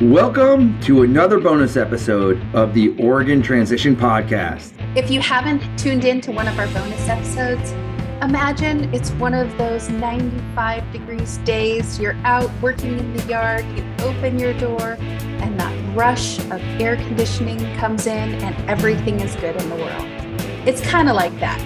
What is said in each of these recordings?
Welcome to another bonus episode of the Oregon Transition Podcast. If you haven't tuned in to one of our bonus episodes, imagine it's one of those 95 degrees days. You're out working in the yard, you open your door, and that rush of air conditioning comes in, and everything is good in the world. It's kind of like that.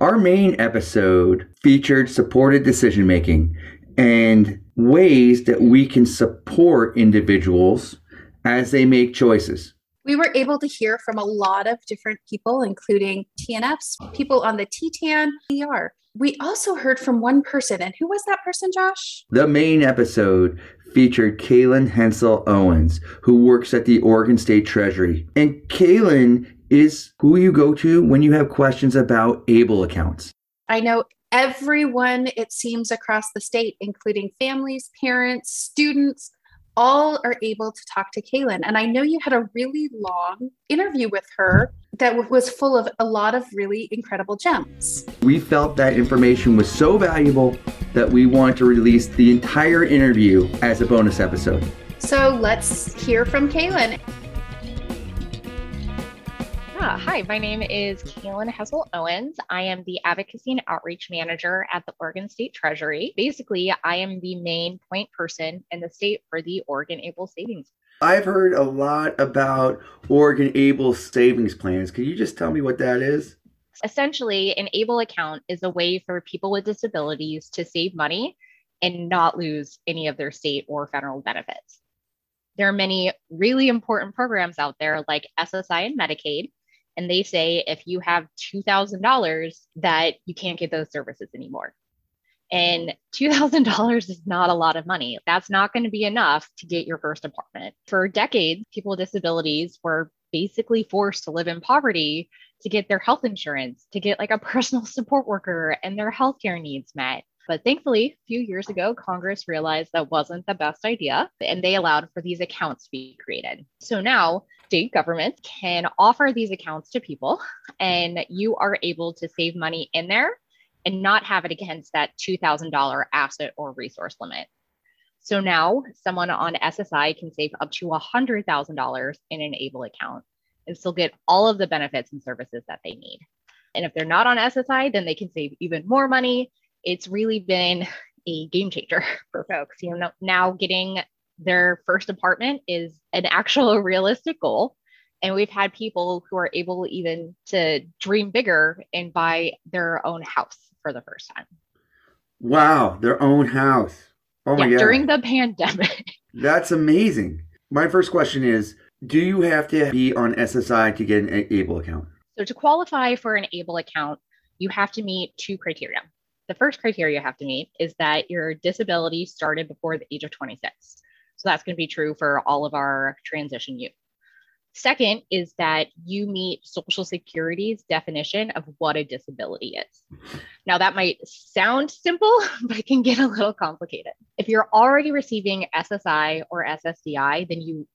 Our main episode featured supported decision making and ways that we can support individuals as they make choices. We were able to hear from a lot of different people, including TNFs, people on the TTAN ER. We also heard from one person, and who was that person, Josh? The main episode featured Kaylin Hensel Owens, who works at the Oregon State Treasury. And Kaylin is who you go to when you have questions about ABLE accounts. I know everyone, it seems, across the state, including families, parents, students, all are able to talk to Kaylin. And I know you had a really long interview with her that was full of a lot of really incredible gems. We felt that information was so valuable that we wanted to release the entire interview as a bonus episode. So let's hear from Kaylin. Yeah, hi, my name is Kaylin Hessel Owens. I am the Advocacy and Outreach Manager at the Oregon State Treasury. Basically, I am the main point person in the state for the Oregon Able Savings. I've heard a lot about Oregon Able Savings Plans. Can you just tell me what that is? Essentially, an ABLE account is a way for people with disabilities to save money and not lose any of their state or federal benefits. There are many really important programs out there like SSI and Medicaid and they say if you have $2,000 that you can't get those services anymore. And $2,000 is not a lot of money. That's not going to be enough to get your first apartment. For decades, people with disabilities were basically forced to live in poverty to get their health insurance, to get like a personal support worker and their healthcare needs met. But thankfully, a few years ago, Congress realized that wasn't the best idea and they allowed for these accounts to be created. So now state governments can offer these accounts to people and you are able to save money in there and not have it against that $2,000 asset or resource limit. So now someone on SSI can save up to $100,000 in an ABLE account and still get all of the benefits and services that they need. And if they're not on SSI, then they can save even more money. It's really been a game changer for folks. You know, now getting their first apartment is an actual realistic goal. And we've had people who are able even to dream bigger and buy their own house for the first time. Wow, their own house. Oh my yeah, God. During the pandemic. That's amazing. My first question is Do you have to be on SSI to get an ABLE account? So, to qualify for an ABLE account, you have to meet two criteria. The first criteria you have to meet is that your disability started before the age of 26. So that's going to be true for all of our transition youth. Second is that you meet Social Security's definition of what a disability is. Now, that might sound simple, but it can get a little complicated. If you're already receiving SSI or SSDI, then you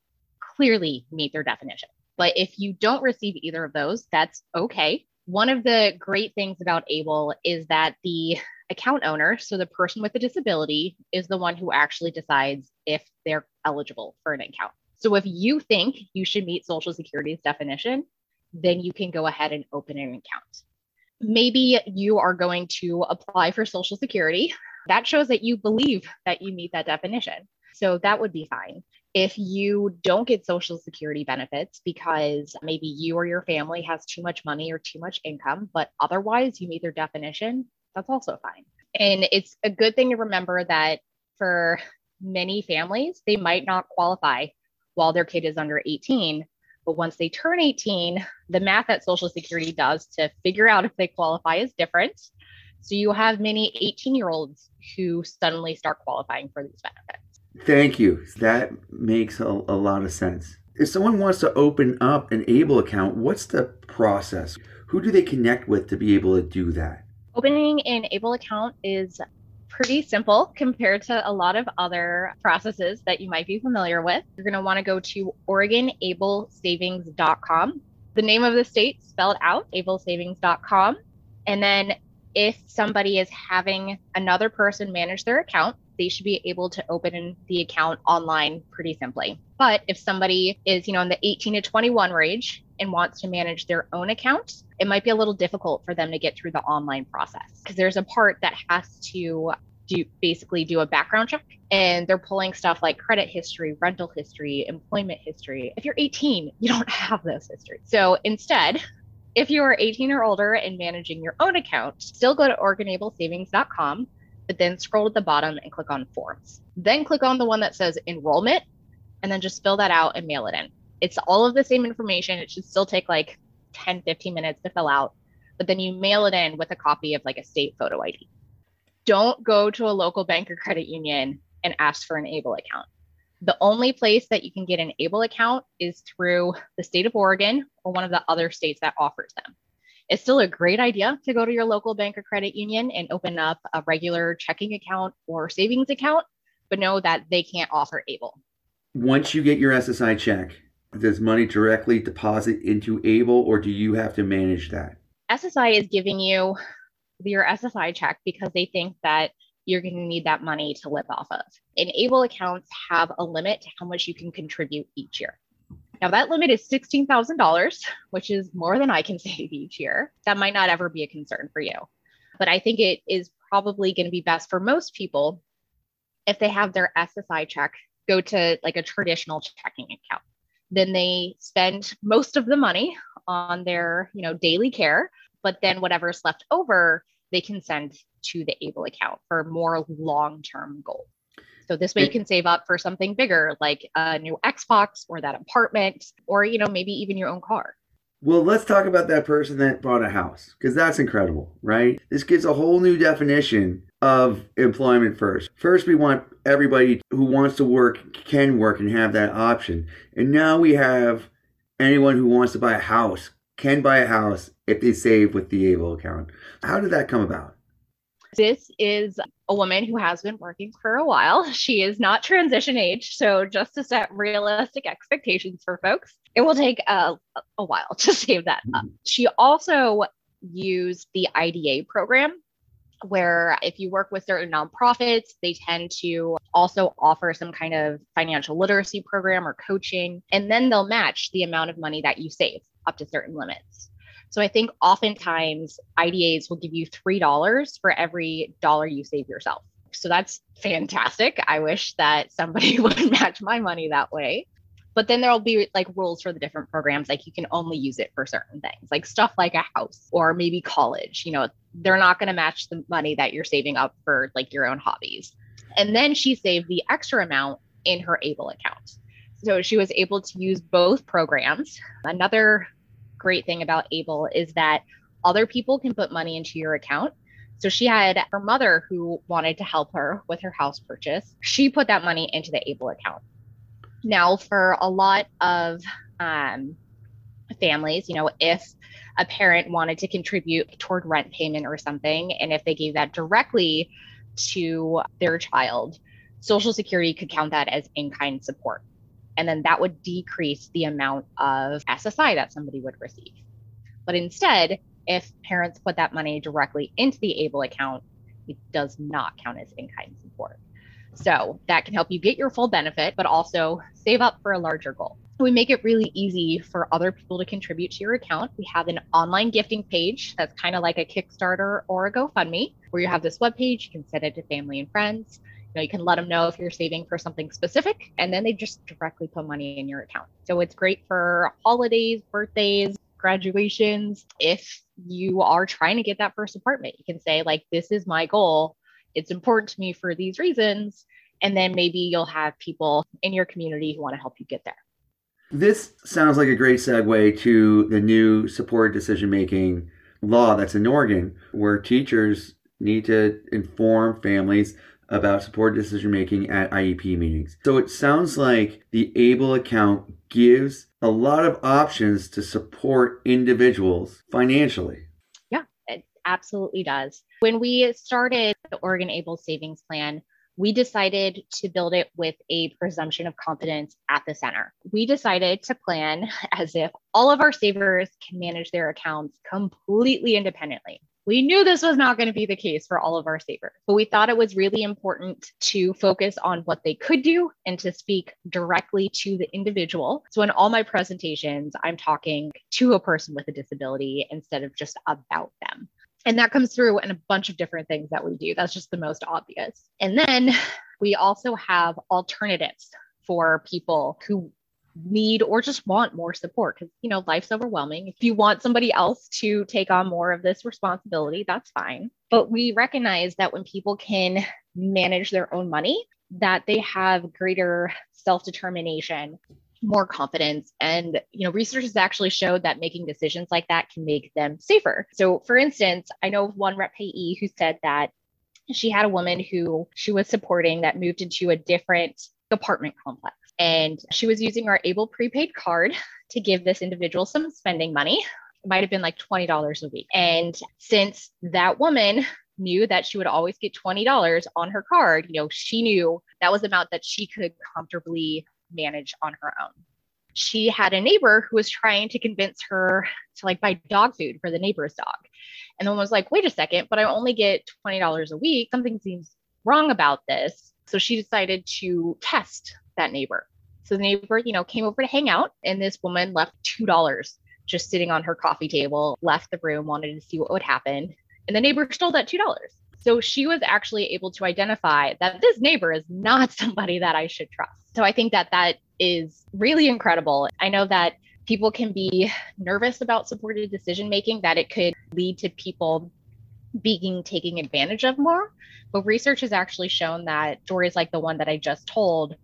clearly meet their definition. But if you don't receive either of those, that's okay. One of the great things about ABLE is that the account owner, so the person with the disability, is the one who actually decides if they're eligible for an account. So if you think you should meet Social Security's definition, then you can go ahead and open an account. Maybe you are going to apply for Social Security. That shows that you believe that you meet that definition. So that would be fine. If you don't get Social Security benefits because maybe you or your family has too much money or too much income, but otherwise you meet their definition, that's also fine. And it's a good thing to remember that for many families, they might not qualify while their kid is under 18. But once they turn 18, the math that Social Security does to figure out if they qualify is different. So you have many 18 year olds who suddenly start qualifying for these benefits. Thank you. That makes a, a lot of sense. If someone wants to open up an ABLE account, what's the process? Who do they connect with to be able to do that? Opening an ABLE account is pretty simple compared to a lot of other processes that you might be familiar with. You're going to want to go to OregonAbleSavings.com. The name of the state spelled out, ablesavings.com. And then if somebody is having another person manage their account, they should be able to open the account online pretty simply. But if somebody is, you know, in the 18 to 21 range and wants to manage their own account, it might be a little difficult for them to get through the online process because there's a part that has to do basically do a background check and they're pulling stuff like credit history, rental history, employment history. If you're 18, you don't have those histories. So instead, if you are 18 or older and managing your own account, still go to OregonAbleSavings.com, but then scroll to the bottom and click on forms. Then click on the one that says enrollment and then just fill that out and mail it in. It's all of the same information. It should still take like 10, 15 minutes to fill out, but then you mail it in with a copy of like a state photo ID. Don't go to a local bank or credit union and ask for an ABLE account. The only place that you can get an ABLE account is through the state of Oregon or one of the other states that offers them. It's still a great idea to go to your local bank or credit union and open up a regular checking account or savings account, but know that they can't offer ABLE. Once you get your SSI check, does money directly deposit into ABLE or do you have to manage that? SSI is giving you your SSI check because they think that you're going to need that money to live off of. And ABLE accounts have a limit to how much you can contribute each year. Now, that limit is $16,000, which is more than I can save each year. That might not ever be a concern for you. But I think it is probably going to be best for most people if they have their SSI check go to like a traditional checking account. Then they spend most of the money on their, you know, daily care, but then whatever's left over, they can send to the ABLE account for more long-term goals. So this way you can save up for something bigger like a new Xbox or that apartment or you know maybe even your own car. Well, let's talk about that person that bought a house because that's incredible, right? This gives a whole new definition of employment first. First, we want everybody who wants to work can work and have that option. And now we have anyone who wants to buy a house can buy a house if they save with the ABLE account. How did that come about? This is a woman who has been working for a while. She is not transition age. So, just to set realistic expectations for folks, it will take a, a while to save that up. Mm-hmm. She also used the IDA program, where if you work with certain nonprofits, they tend to also offer some kind of financial literacy program or coaching, and then they'll match the amount of money that you save up to certain limits. So I think oftentimes IDAs will give you $3 for every dollar you save yourself. So that's fantastic. I wish that somebody would match my money that way. But then there'll be like rules for the different programs. Like you can only use it for certain things, like stuff like a house or maybe college. You know, they're not going to match the money that you're saving up for like your own hobbies. And then she saved the extra amount in her ABLE account. So she was able to use both programs. Another great thing about Able is that other people can put money into your account. So she had her mother who wanted to help her with her house purchase. She put that money into the Able account. Now, for a lot of um, families, you know, if a parent wanted to contribute toward rent payment or something, and if they gave that directly to their child, Social Security could count that as in kind support. And then that would decrease the amount of SSI that somebody would receive. But instead, if parents put that money directly into the ABLE account, it does not count as in kind support. So that can help you get your full benefit, but also save up for a larger goal. We make it really easy for other people to contribute to your account. We have an online gifting page that's kind of like a Kickstarter or a GoFundMe, where you have this web page. You can send it to family and friends know, you can let them know if you're saving for something specific, and then they just directly put money in your account. So it's great for holidays, birthdays, graduations. If you are trying to get that first apartment, you can say, like, this is my goal. It's important to me for these reasons. And then maybe you'll have people in your community who want to help you get there. This sounds like a great segue to the new support decision making law that's in Oregon, where teachers need to inform families about support decision making at IEP meetings. So it sounds like the ABLE account gives a lot of options to support individuals financially. Yeah, it absolutely does. When we started the Oregon ABLE Savings Plan, we decided to build it with a presumption of competence at the center. We decided to plan as if all of our savers can manage their accounts completely independently. We knew this was not going to be the case for all of our savers, but we thought it was really important to focus on what they could do and to speak directly to the individual. So, in all my presentations, I'm talking to a person with a disability instead of just about them. And that comes through in a bunch of different things that we do. That's just the most obvious. And then we also have alternatives for people who need or just want more support because you know life's overwhelming. If you want somebody else to take on more of this responsibility that's fine. But we recognize that when people can manage their own money that they have greater self-determination more confidence and you know research has actually showed that making decisions like that can make them safer. So for instance i know one rep payee who said that she had a woman who she was supporting that moved into a different apartment complex and she was using our Able prepaid card to give this individual some spending money. It might have been like $20 a week. And since that woman knew that she would always get $20 on her card, you know, she knew that was the amount that she could comfortably manage on her own. She had a neighbor who was trying to convince her to like buy dog food for the neighbor's dog. And the woman was like, wait a second, but I only get $20 a week. Something seems wrong about this. So she decided to test that neighbor. So the neighbor, you know, came over to hang out, and this woman left $2 just sitting on her coffee table, left the room, wanted to see what would happen. And the neighbor stole that $2. So she was actually able to identify that this neighbor is not somebody that I should trust. So I think that that is really incredible. I know that people can be nervous about supported decision making, that it could lead to people being taken advantage of more. But research has actually shown that stories like the one that I just told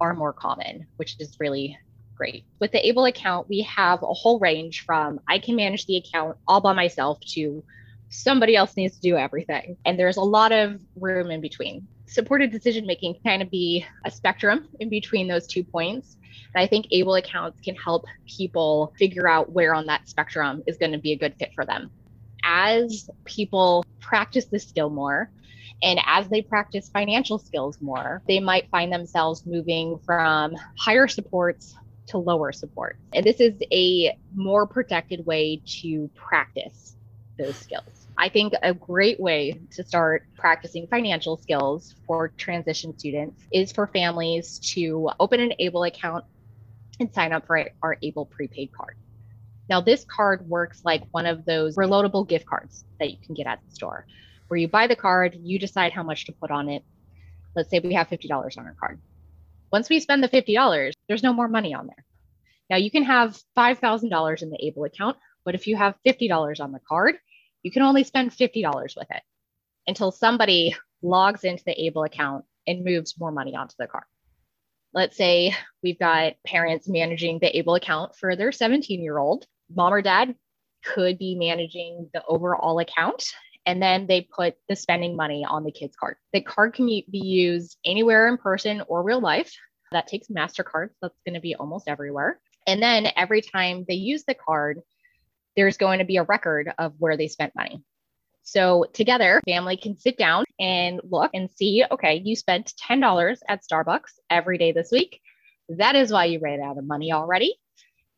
are more common, which is really great. With the Able account, we have a whole range from I can manage the account all by myself to somebody else needs to do everything. And there's a lot of room in between. Supported decision making can kind of be a spectrum in between those two points. And I think Able accounts can help people figure out where on that spectrum is going to be a good fit for them. As people practice the skill more, and as they practice financial skills more, they might find themselves moving from higher supports to lower supports. And this is a more protected way to practice those skills. I think a great way to start practicing financial skills for transition students is for families to open an ABLE account and sign up for our ABLE prepaid card. Now, this card works like one of those reloadable gift cards that you can get at the store where you buy the card, you decide how much to put on it. Let's say we have $50 on our card. Once we spend the $50, there's no more money on there. Now you can have $5,000 in the ABLE account, but if you have $50 on the card, you can only spend $50 with it until somebody logs into the ABLE account and moves more money onto the card. Let's say we've got parents managing the ABLE account for their 17 year old. Mom or dad could be managing the overall account and then they put the spending money on the kids card. The card can be used anywhere in person or real life. That takes MasterCard. So that's going to be almost everywhere. And then every time they use the card, there's going to be a record of where they spent money. So together, family can sit down and look and see, okay, you spent $10 at Starbucks every day this week. That is why you ran out of money already.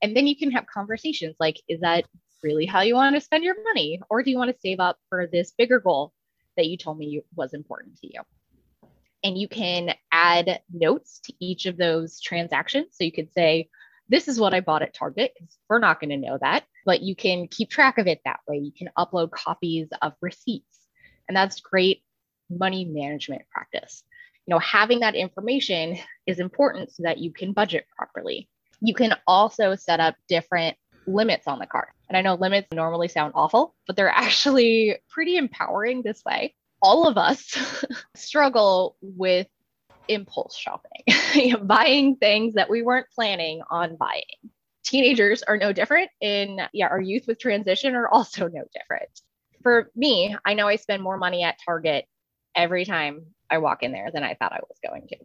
And then you can have conversations like, is that really how you want to spend your money? Or do you want to save up for this bigger goal that you told me was important to you? And you can add notes to each of those transactions. So you could say, this is what I bought at Target, because we're not going to know that, but you can keep track of it that way. You can upload copies of receipts. And that's great money management practice. You know, having that information is important so that you can budget properly. You can also set up different limits on the card. And I know limits normally sound awful, but they're actually pretty empowering this way. All of us struggle with impulse shopping, buying things that we weren't planning on buying. Teenagers are no different, In yeah, our youth with transition are also no different. For me, I know I spend more money at Target every time I walk in there than I thought I was going to.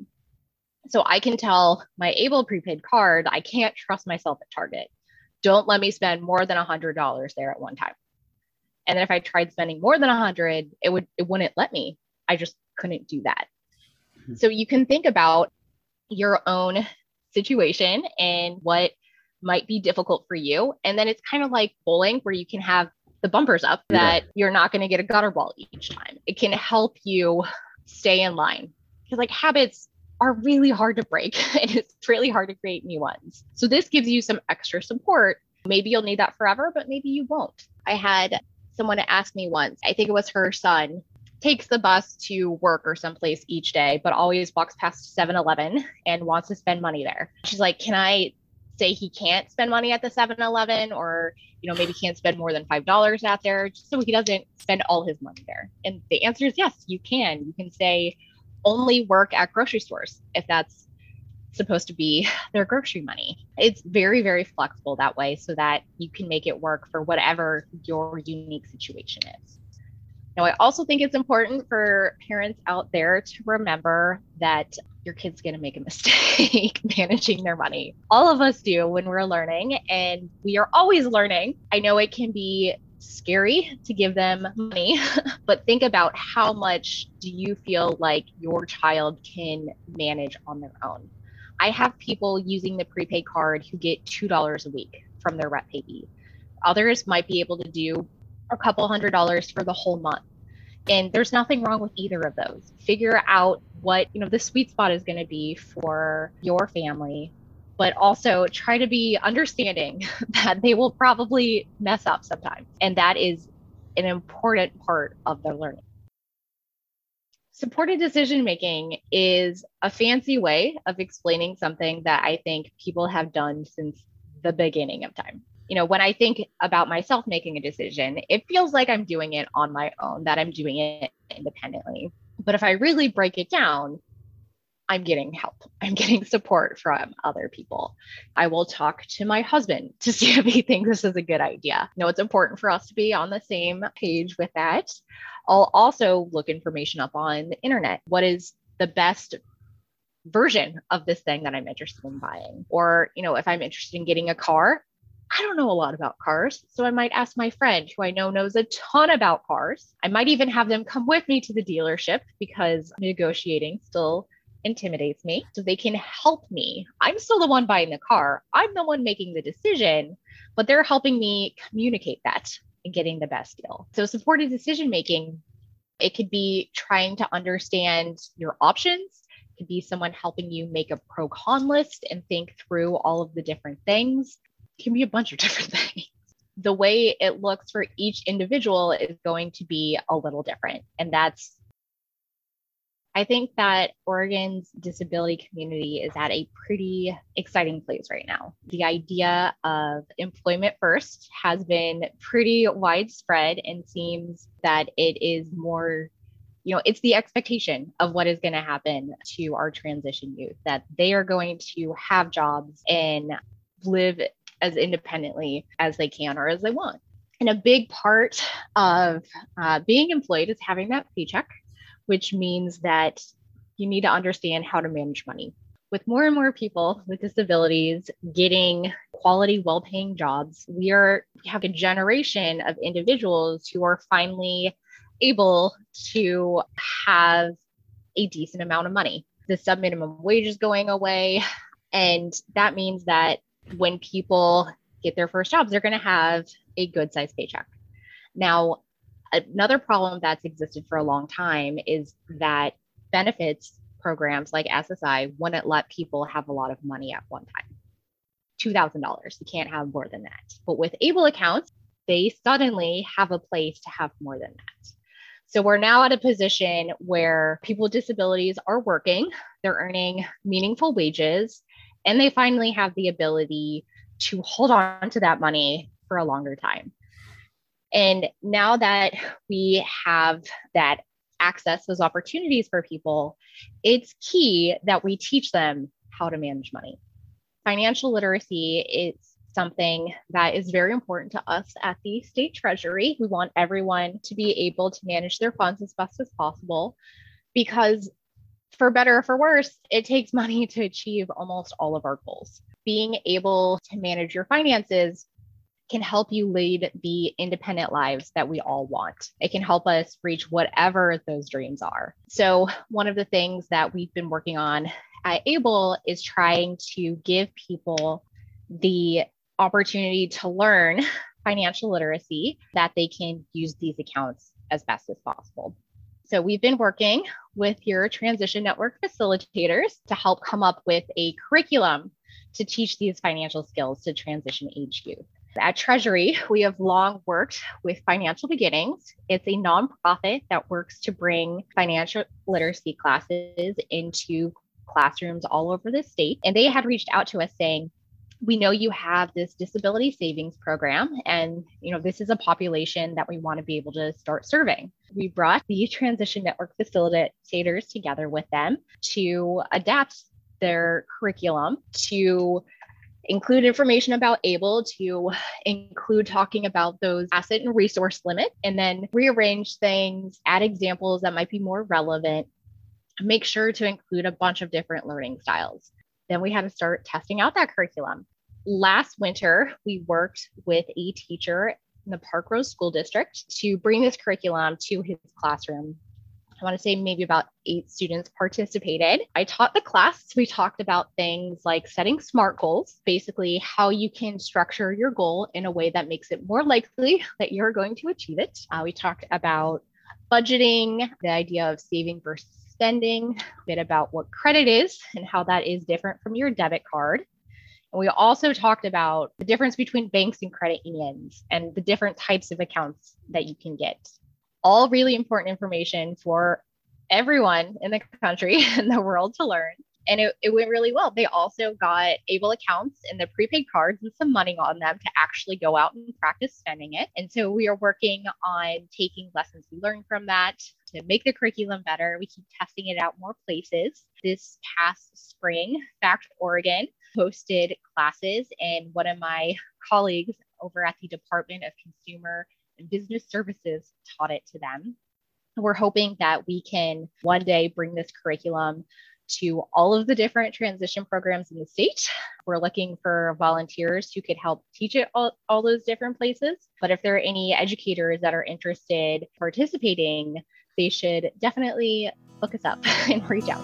So I can tell my Able prepaid card, I can't trust myself at Target don't let me spend more than a hundred dollars there at one time. And then if I tried spending more than a hundred, it would it wouldn't let me. I just couldn't do that. Mm-hmm. So you can think about your own situation and what might be difficult for you. And then it's kind of like bowling where you can have the bumpers up that yeah. you're not going to get a gutter ball each time. It can help you stay in line because like habits are really hard to break and it's really hard to create new ones. So this gives you some extra support. Maybe you'll need that forever, but maybe you won't. I had someone ask me once, I think it was her son, takes the bus to work or someplace each day, but always walks past 7 Eleven and wants to spend money there. She's like, Can I say he can't spend money at the 7 Eleven or, you know, maybe can't spend more than $5 out there just so he doesn't spend all his money there? And the answer is yes, you can. You can say, only work at grocery stores if that's supposed to be their grocery money. It's very, very flexible that way so that you can make it work for whatever your unique situation is. Now, I also think it's important for parents out there to remember that your kid's going to make a mistake managing their money. All of us do when we're learning, and we are always learning. I know it can be scary to give them money, but think about how much do you feel like your child can manage on their own. I have people using the prepaid card who get $2 a week from their rep payee. Others might be able to do a couple hundred dollars for the whole month. And there's nothing wrong with either of those. Figure out what, you know, the sweet spot is going to be for your family but also try to be understanding that they will probably mess up sometimes. And that is an important part of their learning. Supported decision making is a fancy way of explaining something that I think people have done since the beginning of time. You know, when I think about myself making a decision, it feels like I'm doing it on my own, that I'm doing it independently. But if I really break it down, I'm getting help. I'm getting support from other people. I will talk to my husband to see if he thinks this is a good idea. You know, it's important for us to be on the same page with that. I'll also look information up on the internet. What is the best version of this thing that I'm interested in buying? Or, you know, if I'm interested in getting a car, I don't know a lot about cars. So I might ask my friend who I know knows a ton about cars. I might even have them come with me to the dealership because negotiating still intimidates me. So they can help me. I'm still the one buying the car, I'm the one making the decision, but they're helping me communicate that and getting the best deal. So supported decision making, it could be trying to understand your options. It could be someone helping you make a pro con list and think through all of the different things. It can be a bunch of different things the way it looks for each individual is going to be a little different. And that's I think that Oregon's disability community is at a pretty exciting place right now. The idea of employment first has been pretty widespread and seems that it is more you know, it's the expectation of what is going to happen to our transition youth that they are going to have jobs and live as independently as they can or as they want. And a big part of uh, being employed is having that paycheck which means that you need to understand how to manage money. With more and more people with disabilities getting quality, well paying jobs, we are we have a generation of individuals who are finally able to have a decent amount of money. The sub minimum wage is going away. And that means that when people get their first jobs, they're going to have a good sized paycheck. Now, Another problem that's existed for a long time is that benefits programs like SSI wouldn't let people have a lot of money at one time. $2,000. You can't have more than that. But with ABLE accounts, they suddenly have a place to have more than that. So we're now at a position where people with disabilities are working, they're earning meaningful wages, and they finally have the ability to hold on to that money for a longer time. And now that we have that access, those opportunities for people, it's key that we teach them how to manage money. Financial literacy is something that is very important to us at the state treasury. We want everyone to be able to manage their funds as best as possible because, for better or for worse, it takes money to achieve almost all of our goals. Being able to manage your finances can help you lead the independent lives that we all want. It can help us reach whatever those dreams are. So, one of the things that we've been working on at ABLE is trying to give people the opportunity to learn financial literacy that they can use these accounts as best as possible. So we've been working with your transition network facilitators to help come up with a curriculum to teach these financial skills to transition age youth. At Treasury, we have long worked with Financial Beginnings. It's a nonprofit that works to bring financial literacy classes into classrooms all over the state. And they had reached out to us saying, we know you have this disability savings program and you know this is a population that we want to be able to start serving we brought the transition network facilitators together with them to adapt their curriculum to include information about able to include talking about those asset and resource limits and then rearrange things add examples that might be more relevant. Make sure to include a bunch of different learning styles. Then we had to start testing out that curriculum. Last winter we worked with a teacher in the Parkrose school district to bring this curriculum to his classroom I want to say maybe about eight students participated. I taught the class. We talked about things like setting SMART goals, basically, how you can structure your goal in a way that makes it more likely that you're going to achieve it. Uh, we talked about budgeting, the idea of saving versus spending, a bit about what credit is and how that is different from your debit card. And we also talked about the difference between banks and credit unions and the different types of accounts that you can get all really important information for everyone in the country and the world to learn. And it, it went really well. They also got able accounts and the prepaid cards and some money on them to actually go out and practice spending it. And so we are working on taking lessons we learned from that to make the curriculum better. We keep testing it out more places. This past spring, Fact Oregon hosted classes, and one of my colleagues over at the Department of Consumer business services taught it to them. We're hoping that we can one day bring this curriculum to all of the different transition programs in the state. We're looking for volunteers who could help teach it all, all those different places. But if there are any educators that are interested participating, they should definitely look us up and reach out.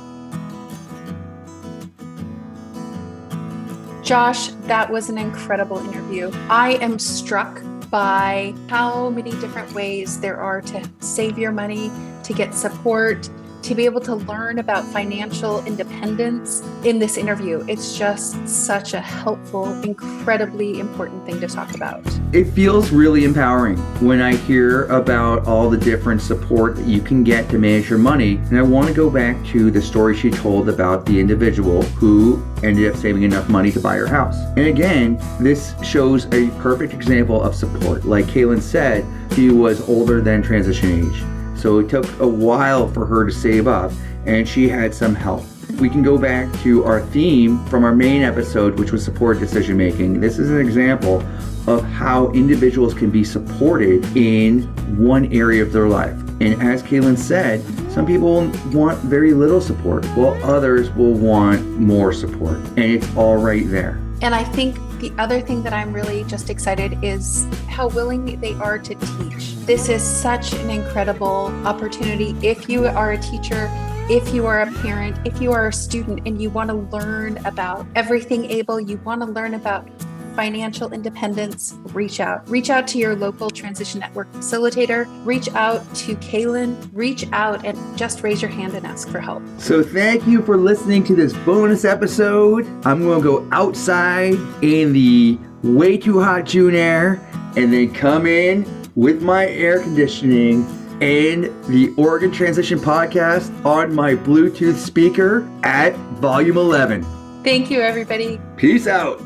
Josh, that was an incredible interview. I am struck by how many different ways there are to save your money, to get support, to be able to learn about financial independence in this interview. It's just such a helpful, incredibly important thing to talk about. It feels really empowering when I hear about all the different support that you can get to manage your money. And I want to go back to the story she told about the individual who ended up saving enough money to buy her house. And again, this shows a perfect example of support. Like Kaylin said, she was older than transition age. So it took a while for her to save up, and she had some help. We can go back to our theme from our main episode, which was support decision making. This is an example of how individuals can be supported in one area of their life. And as Kaylin said, some people want very little support, while others will want more support. And it's all right there. And I think the other thing that I'm really just excited is how willing they are to teach. This is such an incredible opportunity. If you are a teacher, if you are a parent, if you are a student and you want to learn about everything able, you want to learn about financial independence, reach out. Reach out to your local transition network facilitator, reach out to Kaylin, reach out and just raise your hand and ask for help. So, thank you for listening to this bonus episode. I'm going to go outside in the way too hot June air and then come in with my air conditioning and the Oregon Transition Podcast on my Bluetooth speaker at volume 11. Thank you, everybody. Peace out.